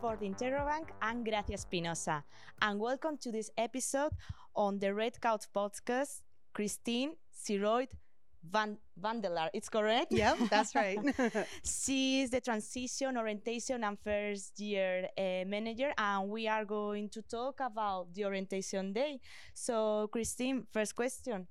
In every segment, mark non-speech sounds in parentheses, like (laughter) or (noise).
for the Interrobang. I'm Gracia Espinosa, and welcome to this episode on the Red Couch podcast. Christine Siroyt Van Vandelaar, it's correct? Yeah, that's right. (laughs) she is the transition, orientation, and first year uh, manager, and we are going to talk about the orientation day. So, Christine, first question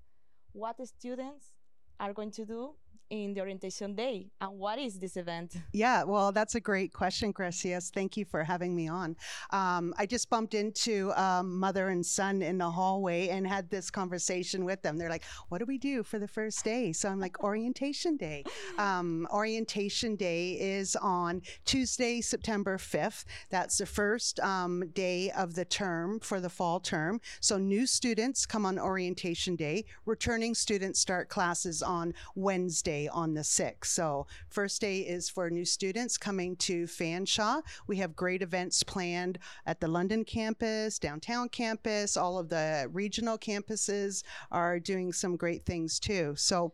What students are going to do in the orientation day. And what is this event? (laughs) Yeah well that's a great question gracias. Thank you for having me on. Um, i just bumped into um, mother and son in the hallway and had this conversation with them. They're like what do we do for the first day? So i'm like orientation day. Um, orientation day is on tuesday september 5th that's the first um, day of the term for the fall term. So new students come on orientation day. Returning students start classes on wednesday day on the 6th. So, first day is for new students coming to Fanshawe. We have great events planned at the London campus, downtown campus, all of the regional campuses are doing some great things too. So,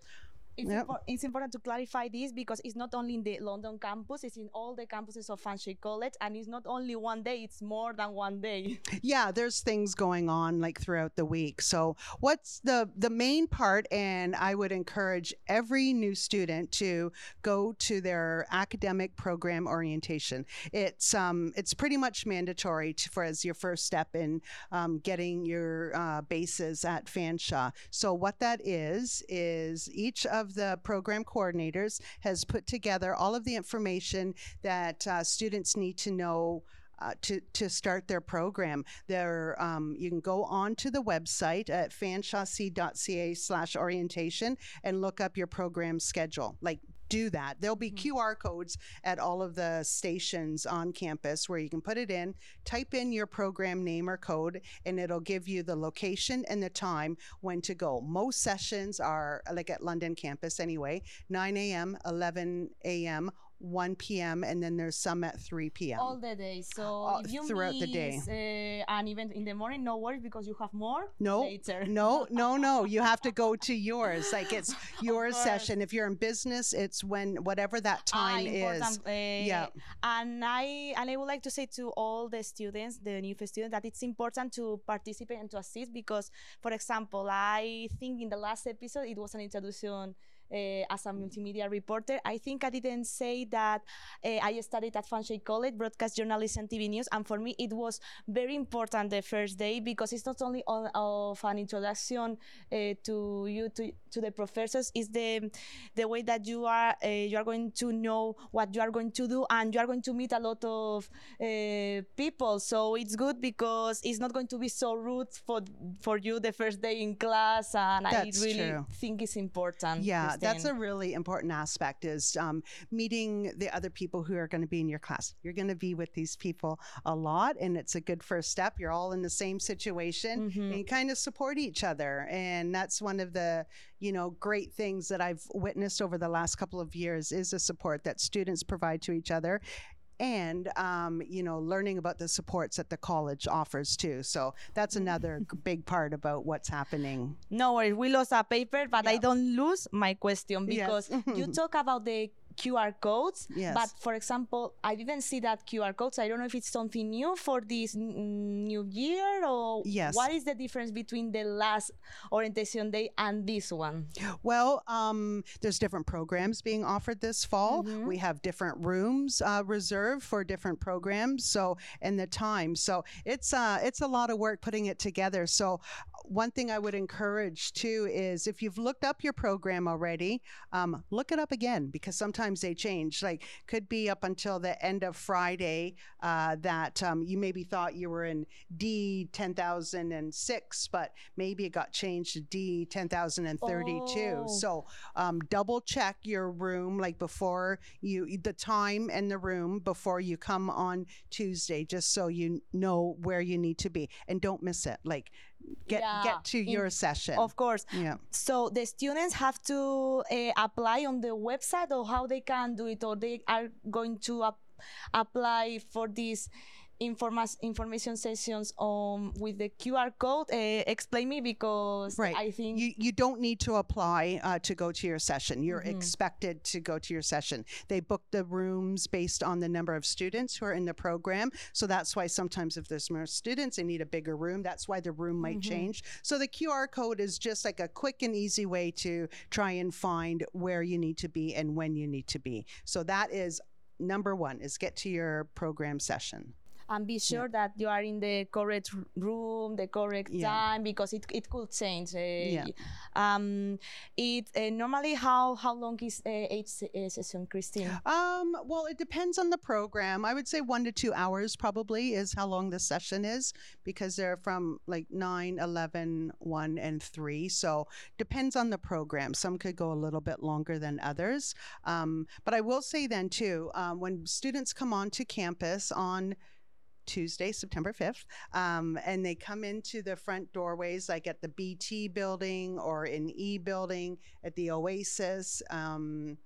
it's, yep. impo- it's, important to clarify this because it's not only in the London campus, it's in all the campuses of Fanshawe College, and it's not only one day, it's more than one day. (laughs) Yeah, there's things going on like throughout the week. So, what's the the main part and I would encourage every new student to go to their academic program orientation. It's um it's pretty much mandatory to, for as your first step in um, getting your uh, bases at Fanshawe. So, what that is is each of of the program coordinators has put together all of the information that uh, students need to know uh, to, to start their program. There, um, you can go on to the website at fanshawec.ca slash orientation and look up your program schedule, like do that. There'll be mm-hmm. QR codes at all of the stations on campus where you can put it in, type in your program name or code, and it'll give you the location and the time when to go. Most sessions are like at London campus anyway, 9 a.m., 11 a.m., 1 p.m. and then there's some at 3 p.m. All the day. So All, if you throughout miss, the day, uh, an event in the morning, no worries because you have more no, later. (laughs) no, no, no. You have to go to yours. Like it's (laughs) your session. If you're in business, it's when whatever that ah, time ah, is. Uh, yeah. And I and I would like to say to all the students, the new students, that it's important to participate and to assist because, for example, I think in the last episode it was an introduction as a multimedia reporter. I think I didn't say that uh, I studied at Fanshawe College, broadcast journalism and TV news, and for me it was very important the first day because it's not only on, of an introduction uh, to you to, to the professors, it's the the way that you are you are going to know what you are going to do, and you are going to meet a lot of people. So it's good because it's not going to be so rude for for you the first day in class, and That's I really true. think it's important. Yeah, that's a really important aspect is um, meeting the other people who are going to be in your class. You're going to be with these people a lot, and it's a good first step. You're all in the same situation mm-hmm. and kind of support each other. And that's one of the, you know, great things that I've witnessed over the last couple of years is the support that students provide to each other and um, you know learning about the supports that the college offers too. So that's another big part about what's happening. No worries we lost a paper but i don't lose my question because yes. (laughs) you talk about the QR codes. Yes. But for example, I didn't see that QR codes. I don't know if it's something new for this n- new year or yes. what is the difference between the last orientation day and this one? Well, um, there's different programs being offered this fall. Mm-hmm. We have different rooms uh, reserved for different programs. So and the time. So it's uh, it's a lot of work putting it together. So one thing I would encourage too is if you've looked up your program already, um, look it up again because sometimes they change. Like could be up until the end of Friday uh, that um, you maybe thought you were in D ten thousand and six, but maybe it got changed to D ten thousand and thirty-two. Oh. So um, double check your room like before you the time and the room before you come on Tuesday, just so you know where you need to be and don't miss it. Like get yeah. get to your session. Of course. Yeah. So the students have to uh, apply on the website, or how they can do it, or they are going to ap- apply for this informa- information sessions um with the QR code. Uh, explain me because Right. I think You, you don't need to apply uh, to go to your session. You're Mhm. expected to go to your session. They book the rooms based on the number of students who are in the program. So that's why sometimes if there's more students, they need a bigger room. That's why the room might Mhm. change. So the QR code is just like a quick and easy way to try and find where you need to be and when you need to be. So that is number one is get to your program session. And be sure that you are in the correct room, the correct Yeah. time, because it, it could change. Uh, Yeah. Um, it uh, normally how how long is uh, each session, Christine? Um, well, it depends on the program. I would say one to two hours probably is how long the session is because they're from like 9, 11, 1, and 3. So depends on the program. Some could go a little bit longer than others. Um, but I will say then too, um, when students come onto campus on Tuesday, September 5th, um, and they come into the front doorways, like at the BT building or in E building, at the Oasis, um,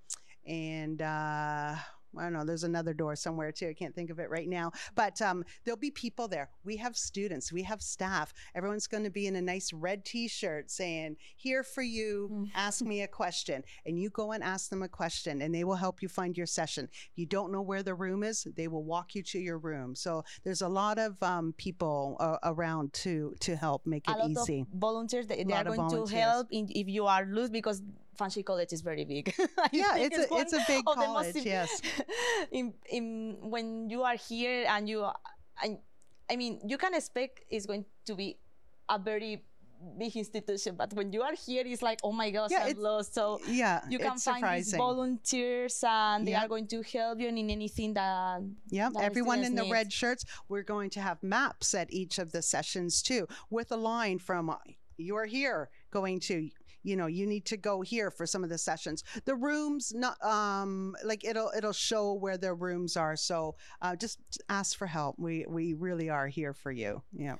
and uh, I don't know, there's another door somewhere too. I can't think of it right now. But um, there'll be people there. We have students, we have staff. Everyone's going to be in a nice red t shirt saying, Here for you, Mm. ask me a question. And you go and ask them a question, and they will help you find your session. If you don't know where the room is, they will walk you to your room. So there's a lot of um, people uh, around to, to help make a it lot easy. of volunteers they, they are going to volunteers. help in, if you are loose because Fanshawe College is very big. (laughs) Yeah, think it's a, it's a big college, yes. (laughs) in, in when you are here and you, I, I mean, you can expect it's going to be a very big institution, but when you are here, it's like, oh my gosh, Yeah, I'm lost. So Yeah, you can it's find these volunteers and they Yeah. are going to help you in anything that Yeah, that everyone in the red shirts. We're going to have maps at each of the sessions too, with a line from "You're here," going to you know you need to go here for some of the sessions. The rooms, not um like it'll it'll show where their rooms are. So uh, just ask for help. We we really are here for you. Yeah.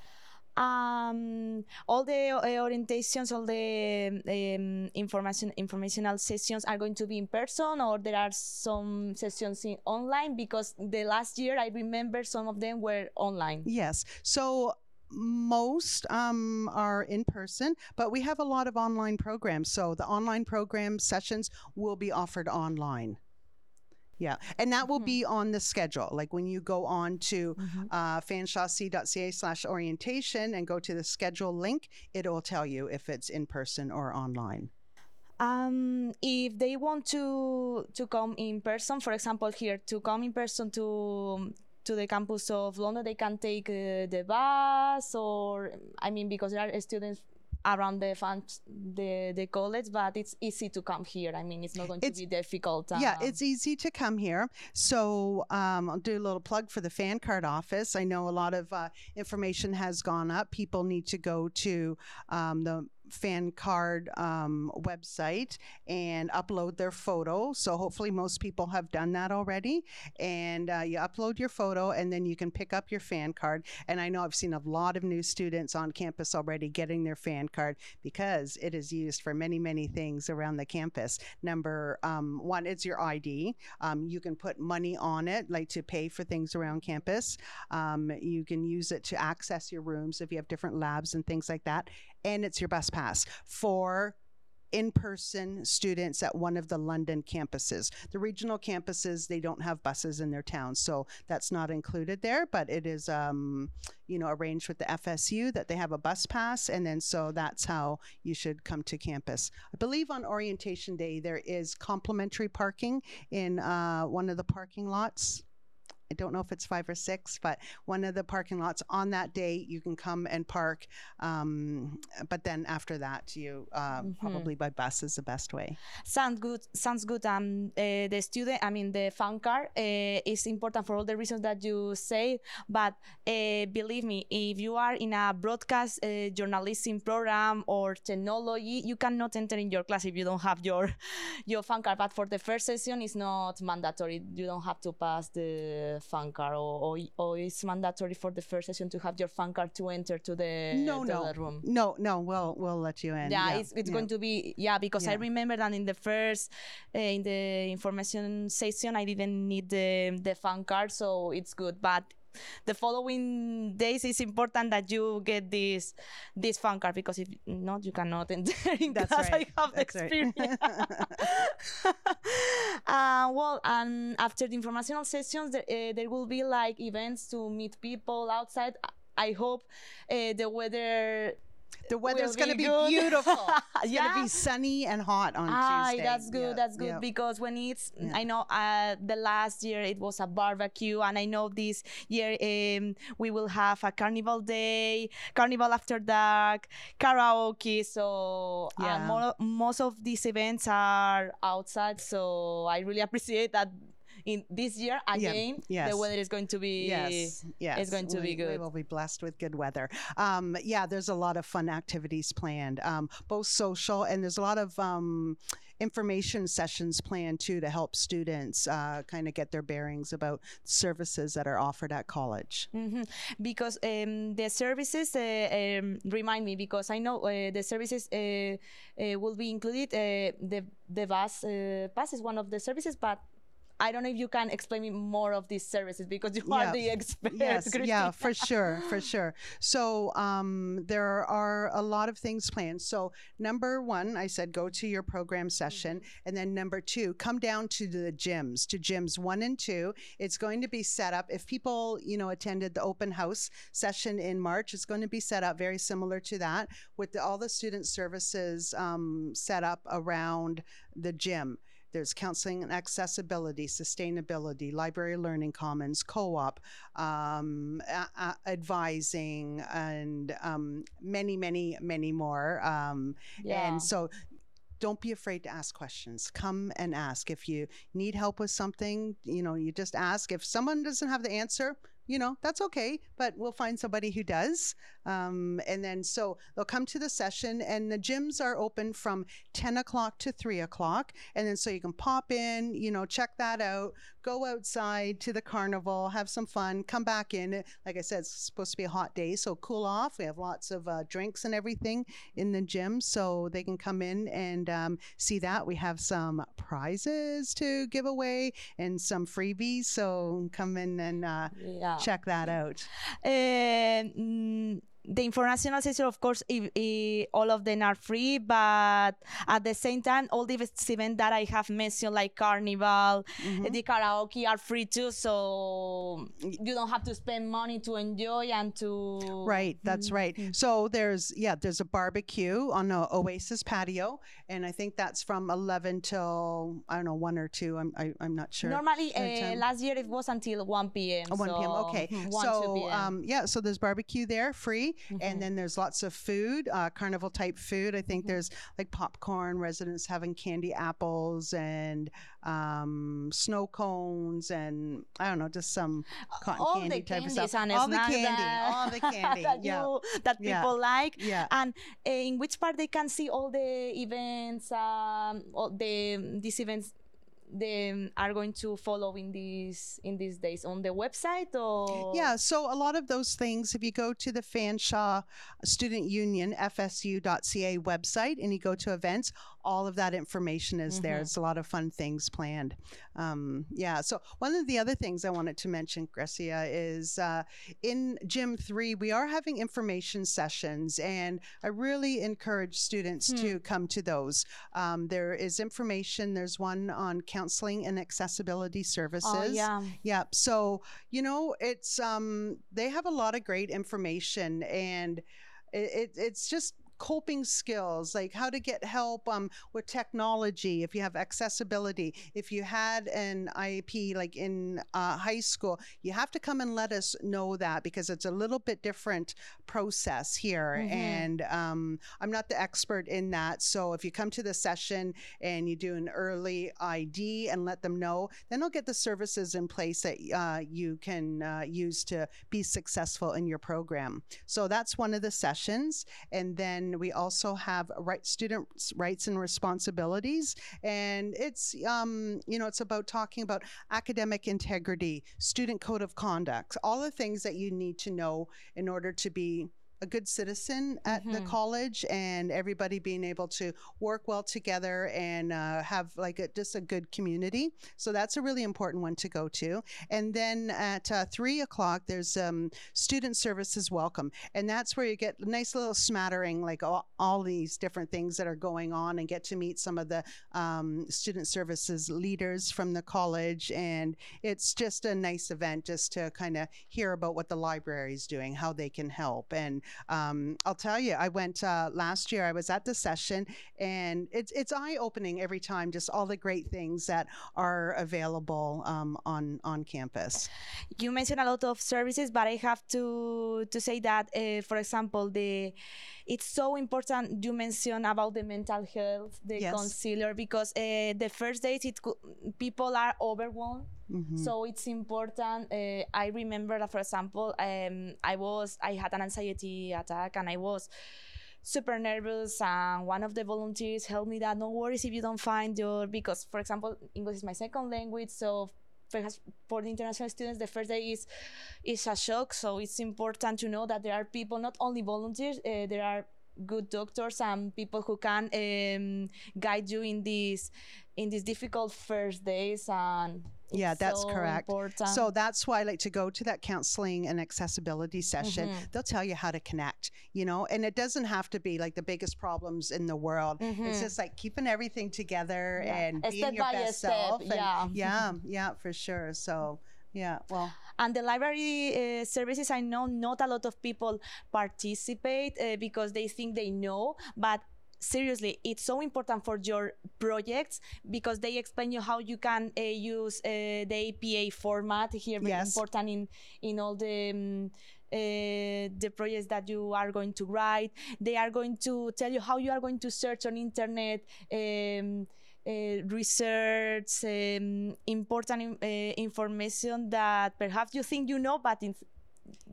um, all the uh, orientations, all the um, information informational sessions are going to be in person, or there are some sessions in online. Because the last year, I remember some of them were online. Yes. So most um, are in person, but we have a lot of online programs. So the online program sessions will be offered online. Yeah, and that will Mhm. be on the schedule. Like when you go on to uh, fanshawec.ca slash orientation and go to the schedule link, it will tell you if it's in person or online. Um, if they want to to come in person, for example, here to come in person to to the campus of London, they can take uh, the bus, or I mean, because there are students around the the the college, but it's easy to come here. I mean, it's not going to be difficult. yeah, um, it's easy to come here. So um, I'll do a little plug for the fan card office. I know a lot of uh, information has gone up. People need to go to um, the fan card um, website and upload their photo. So hopefully most people have done that already. And uh, you upload your photo and then you can pick up your fan card. And I know I've seen a lot of new students on campus already getting their fan card because it is used for many, many things around the campus. Number um, one, it's your ID. Um, you can put money on it, like to pay for things around campus. Um, you can use it to access your rooms if you have different labs and things like that. And it's your bus pass for in person students at one of the London campuses. The regional campuses, they don't have buses in their towns, so that's not included there, but it is, um, you know, arranged with the FSU that they have a bus pass, and then so that's how you should come to campus. I believe on orientation day there is complimentary parking in uh, one of the parking lots. I don't know if it's five or six, but one of the parking lots on that day you can come and park. Um, but then after that, you uh, Mhm. probably by bus is the best way. Sounds good. Sounds good. Um, uh, the student, I mean, the fan card uh, is important for all the reasons that you say. But uh, believe me, if you are in a broadcast uh, journalism program or technology, you cannot enter in your class if you don't have your (laughs) your fan card. But for the first session, it's not mandatory. You don't have to pass the fan card, or, or, or it's mandatory for the first session to have your fan card to enter to the No, to no. the room No, no, we'll we'll let you in. yeah, it's, it's yeah. going to be yeah because i remember that in the first uh, in the information session i didn't need the the fan card so it's good but the following days it's important that you get this this phone card because if not you cannot enter (laughs) in That's class. right. I have the That's right. experience. (laughs) uh, well, and after the informational sessions, there, uh, there will be like events to meet people outside. I hope uh, the weather The weather's going to be be (laughs) beautiful. It's Yeah. going to be sunny and hot on Ah, Tuesday. that's good. Yeah, That's good yeah. because when it's. I know uh, the last year it was a barbecue, and I know this year um, we will have a carnival day, carnival after dark, karaoke. So uh, most of these events are outside. So I really appreciate that. In this year again, yes. the weather is going to be Yes, yes, It's going to we, be We will be blessed with good weather. Um, yeah, there's a lot of fun activities planned, um, both social and there's a lot of um, information sessions planned too to help students uh, kind of get their bearings about services that are offered at college. hmm Because um, the services uh, um, remind me because I know uh, the services uh, uh, will be included. Uh, the the bus uh, bus is one of the services, but I don't know if you can explain me more of these services because you Yeah. are the expert. yes, (laughs) yeah, for sure, for sure. So um, there are a lot of things planned. So number one, I said go to your program session, and then number two, come down to the gyms, to gyms one and two. It's going to be set up. If people, you know, attended the open house session in March, it's going to be set up very similar to that, with the, all the student services um, set up around the gym. There's counseling and accessibility, sustainability, library learning commons, co-op, um, a- a- advising, and um, many, many, many more. Um, Yeah. And so don't be afraid to ask questions. Come and ask. If you need help with something, you know, you just ask. If someone doesn't have the answer, you know, that's okay, but we'll find somebody who does. Um, and then so they'll come to the session, and the gyms are open from 10 o'clock to 3 o'clock. And then so you can pop in, you know, check that out, go outside to the carnival, have some fun, come back in. Like I said, it's supposed to be a hot day, so cool off. We have lots of uh, drinks and everything in the gym, so they can come in and um, see that. We have some prizes to give away and some freebies, so come in and uh, yeah. check that out. Uh, mm, the informational session, of course, i i- all of them are free, but at the same time, all the events that I have mentioned, like Carnival, Mhm. the karaoke, are free too. So you don't have to spend money to enjoy and to. Right, that's right. So there's yeah, there's a barbecue on the Oasis patio, and I think that's from eleven till I don't know one or two. I'm I, I'm not sure. Normally, uh, last year it was until 1 p.m. Oh, 1 p.m. Okay. mhm, 1 so p.m. um, yeah, so there's barbecue there, free, Mhm. and then there's lots of food, uh, carnival type food. I think Mhm. there's like popcorn, residents having candy apples and um, snow cones, and I don't know, just some cotton all candy the type of stuff. all the candy, that- all the (laughs) candy. that yeah, you, that Yeah. people like. yeah. And uh, in which part they can see all the events, um, all the these events they are going to follow in these in these days on the website or Yeah, so a lot of those things, if you go to the Fanshawe Student Union, fsu.ca website, and you go to events, all of that information is there. Mhm. It's a lot of fun things planned. Um, yeah, so one of the other things I wanted to mention, Grecia, is uh, in Gym 3, we are having information sessions, and I really encourage students Hmm. to come to those. Um, there is information, there's one on counseling and accessibility services. oh yeah Yep. So, you know, it's um they have a lot of great information and it, it it's just coping skills like how to get help um with technology if you have accessibility. If you had an iep like in uh, high school you have to come and let us know that because it's a little bit different process here Mhm. and um, i'm not the expert in that. So if you come to the session and you do an early id and let them know then they'll get the services in place that uh, you can uh, use to be successful in your program. So that's one of the sessions. And then we also have right students rights and responsibilities. And it's um, you know it's about talking about academic integrity student code of conduct all the things that you need to know in order to be a good citizen at the Mhm. college and everybody being able to work well together and uh, have like a, just a good community. So that's a really important one to go to. And then at uh, three o'clock, there's um, student services welcome. And that's where you get a nice little smattering, like all, all these different things that are going on and get to meet some of the um, student services leaders from the college. And it's just a nice event just to kind of hear about what the library is doing, how they can help. And um, I'll tell you, I went uh, last year. I was at the session, and it's it's eye opening every time. Just all the great things that are available um, on on campus. you mentioned a lot of services, but I have to to say that, uh, for example, the it's so important you mention about the mental health, the Yes. counselor, because uh, the first days it people are overwhelmed. Mhm. So it's important. Uh, I remember that, for example, um, I was I had an anxiety attack and I was super nervous and one of the volunteers helped me that no worries if you don't find your because for example english is my second language so perhaps for the international students the first day is is a shock. So it's important to know that there are people not only volunteers uh, there are good doctors and people who can um, guide you in these in these difficult first days and Yeah, it's that's so correct. important. So that's why I like to go to that counseling and accessibility session. Mhm. They'll tell you how to connect, you know, and it doesn't have to be like the biggest problems in the world. It's Mhm. just like keeping everything together Yeah. and A being your best self. and- yeah. yeah, (laughs) yeah, for sure. So, yeah, well, And the library uh, services, I know not a lot of people participate uh, because they think they know, but seriously, it's so important for your projects because they explain you how you can uh, use uh, the APA format here. Very Yes. important in in all the. Um, uh, the projects that you are going to write they are going to tell you how you are going to search on internet um, uh, research um, important in- uh, information that perhaps you think you know but in,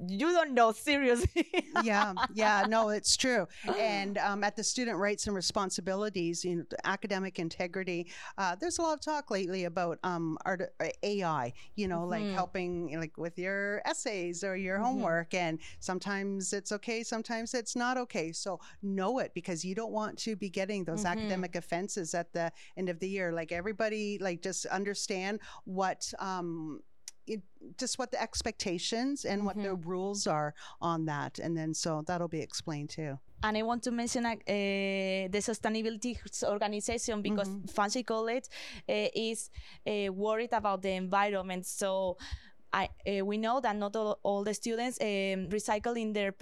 you don't know seriously (laughs) yeah, yeah, no, it's true. (gasps) And um, at the student rights and responsibilities, you know, academic integrity, uh, there's a lot of talk lately about um, art, uh, AI, you know, like Mhm. helping like with your essays or your Mhm. homework. And sometimes it's okay, sometimes it's not okay. So know it because you don't want to be getting those Mhm. academic offenses at the end of the year. Like everybody, like just understand what. Um, it, just what the expectations and what the rules are on that and then so that'll be explained too and I want to mention uh, the sustainability organization because Mhm. Fanshawe College uh, is uh, worried about the environment. So I, uh, we know that not all, all the students um, recycle in their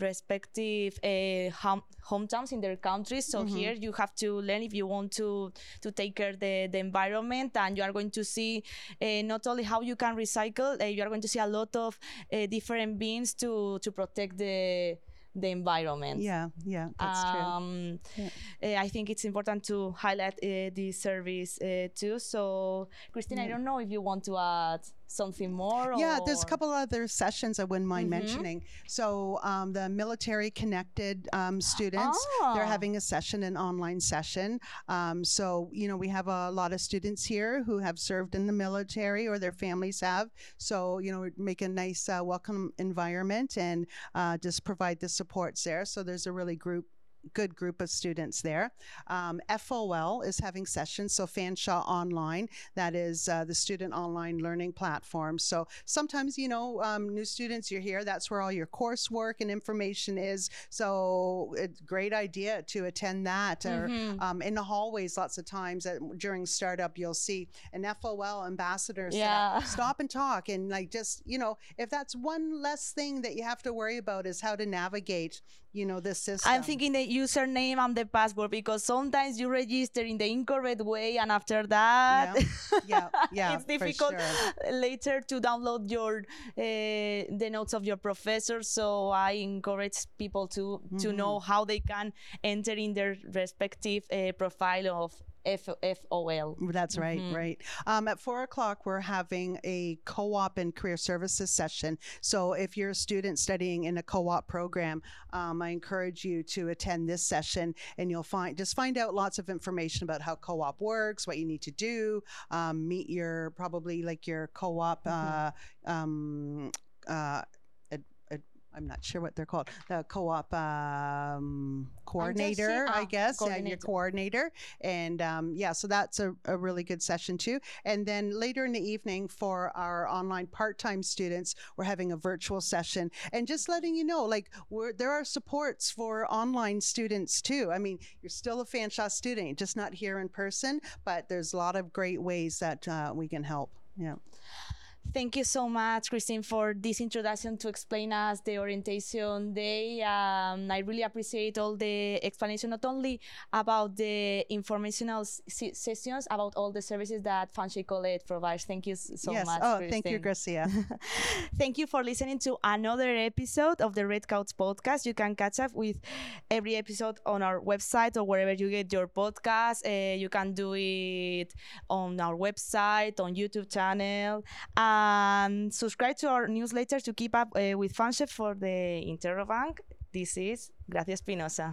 respective uh, home, hometowns in their countries. So Mhm. here you have to learn if you want to to take care the the environment, and you are going to see uh, not only how you can recycle, uh, you are going to see a lot of uh, different beans to to protect the the environment. yeah yeah that's true um, Yeah. uh, I think it's important to highlight uh, this service uh, too. So, Christine, I don't know if you want to add something more. yeah there's a couple other sessions i wouldn't mind Mhm. mentioning so um, the military connected um, students they're Ah. having a session an online session um, so you know we have a lot of students here who have served in the military or their families have so you know make a nice uh, welcome environment and uh, just provide the supports there so there's a really group good group of students there. Um, FOL is having sessions, so Fanshawe Online, that is uh, the student online learning platform. So sometimes, you know, um, new students, you're here, that's where all your coursework and information is. So it's a great idea to attend that. Or Mhm. um, in the hallways, lots of times at, during startup, you'll see an FOL ambassador Yeah. up, (laughs) stop and talk. And like just, you know, if that's one less thing that you have to worry about is how to navigate, you know, this system. I'm thinking the username and the password because sometimes you register in the incorrect way, and after that, yeah, yeah, (laughs) it's difficult sure. (laughs) later to download your uh, the notes of your professor. So I encourage people to to Mhm. know how they can enter in their respective uh, profile of F- FOL. That's right, Mhm. right. Um, at four o'clock, we're having a co op and career services session. So, if you're a student studying in a co op program, um, I encourage you to attend this session and you'll find just find out lots of information about how co op works, what you need to do, um, meet your probably like your co op. Uh, um, uh, I'm not sure what they're called. The co-op um, coordinator, saying- I ah, guess. Yeah, your coordinator. coordinator. And um, yeah, so that's a, a really good session too. And then later in the evening for our online part-time students, we're having a virtual session and just letting you know, like we're, there are supports for online students too. I mean, you're still a Fanshawe student, just not here in person, but there's a lot of great ways that uh, we can help. Yeah. Thank you so much, Christine, for this introduction to explain us the orientation day. Um, I really appreciate all the explanation, not only about the informational s- sessions, about all the services that Fanshawe College provides. Thank you so yes. much. oh, thank you, Christine. Gracia. (laughs) (laughs) Thank you for listening to another episode of the Red Couch podcast. You can catch up with every episode on our website or wherever you get your podcast. Uh, you can do it on our website, on YouTube channel, and subscribe to our newsletter to keep up uh, with Fanshawe for the Interrobang. This is Gracia Espinosa.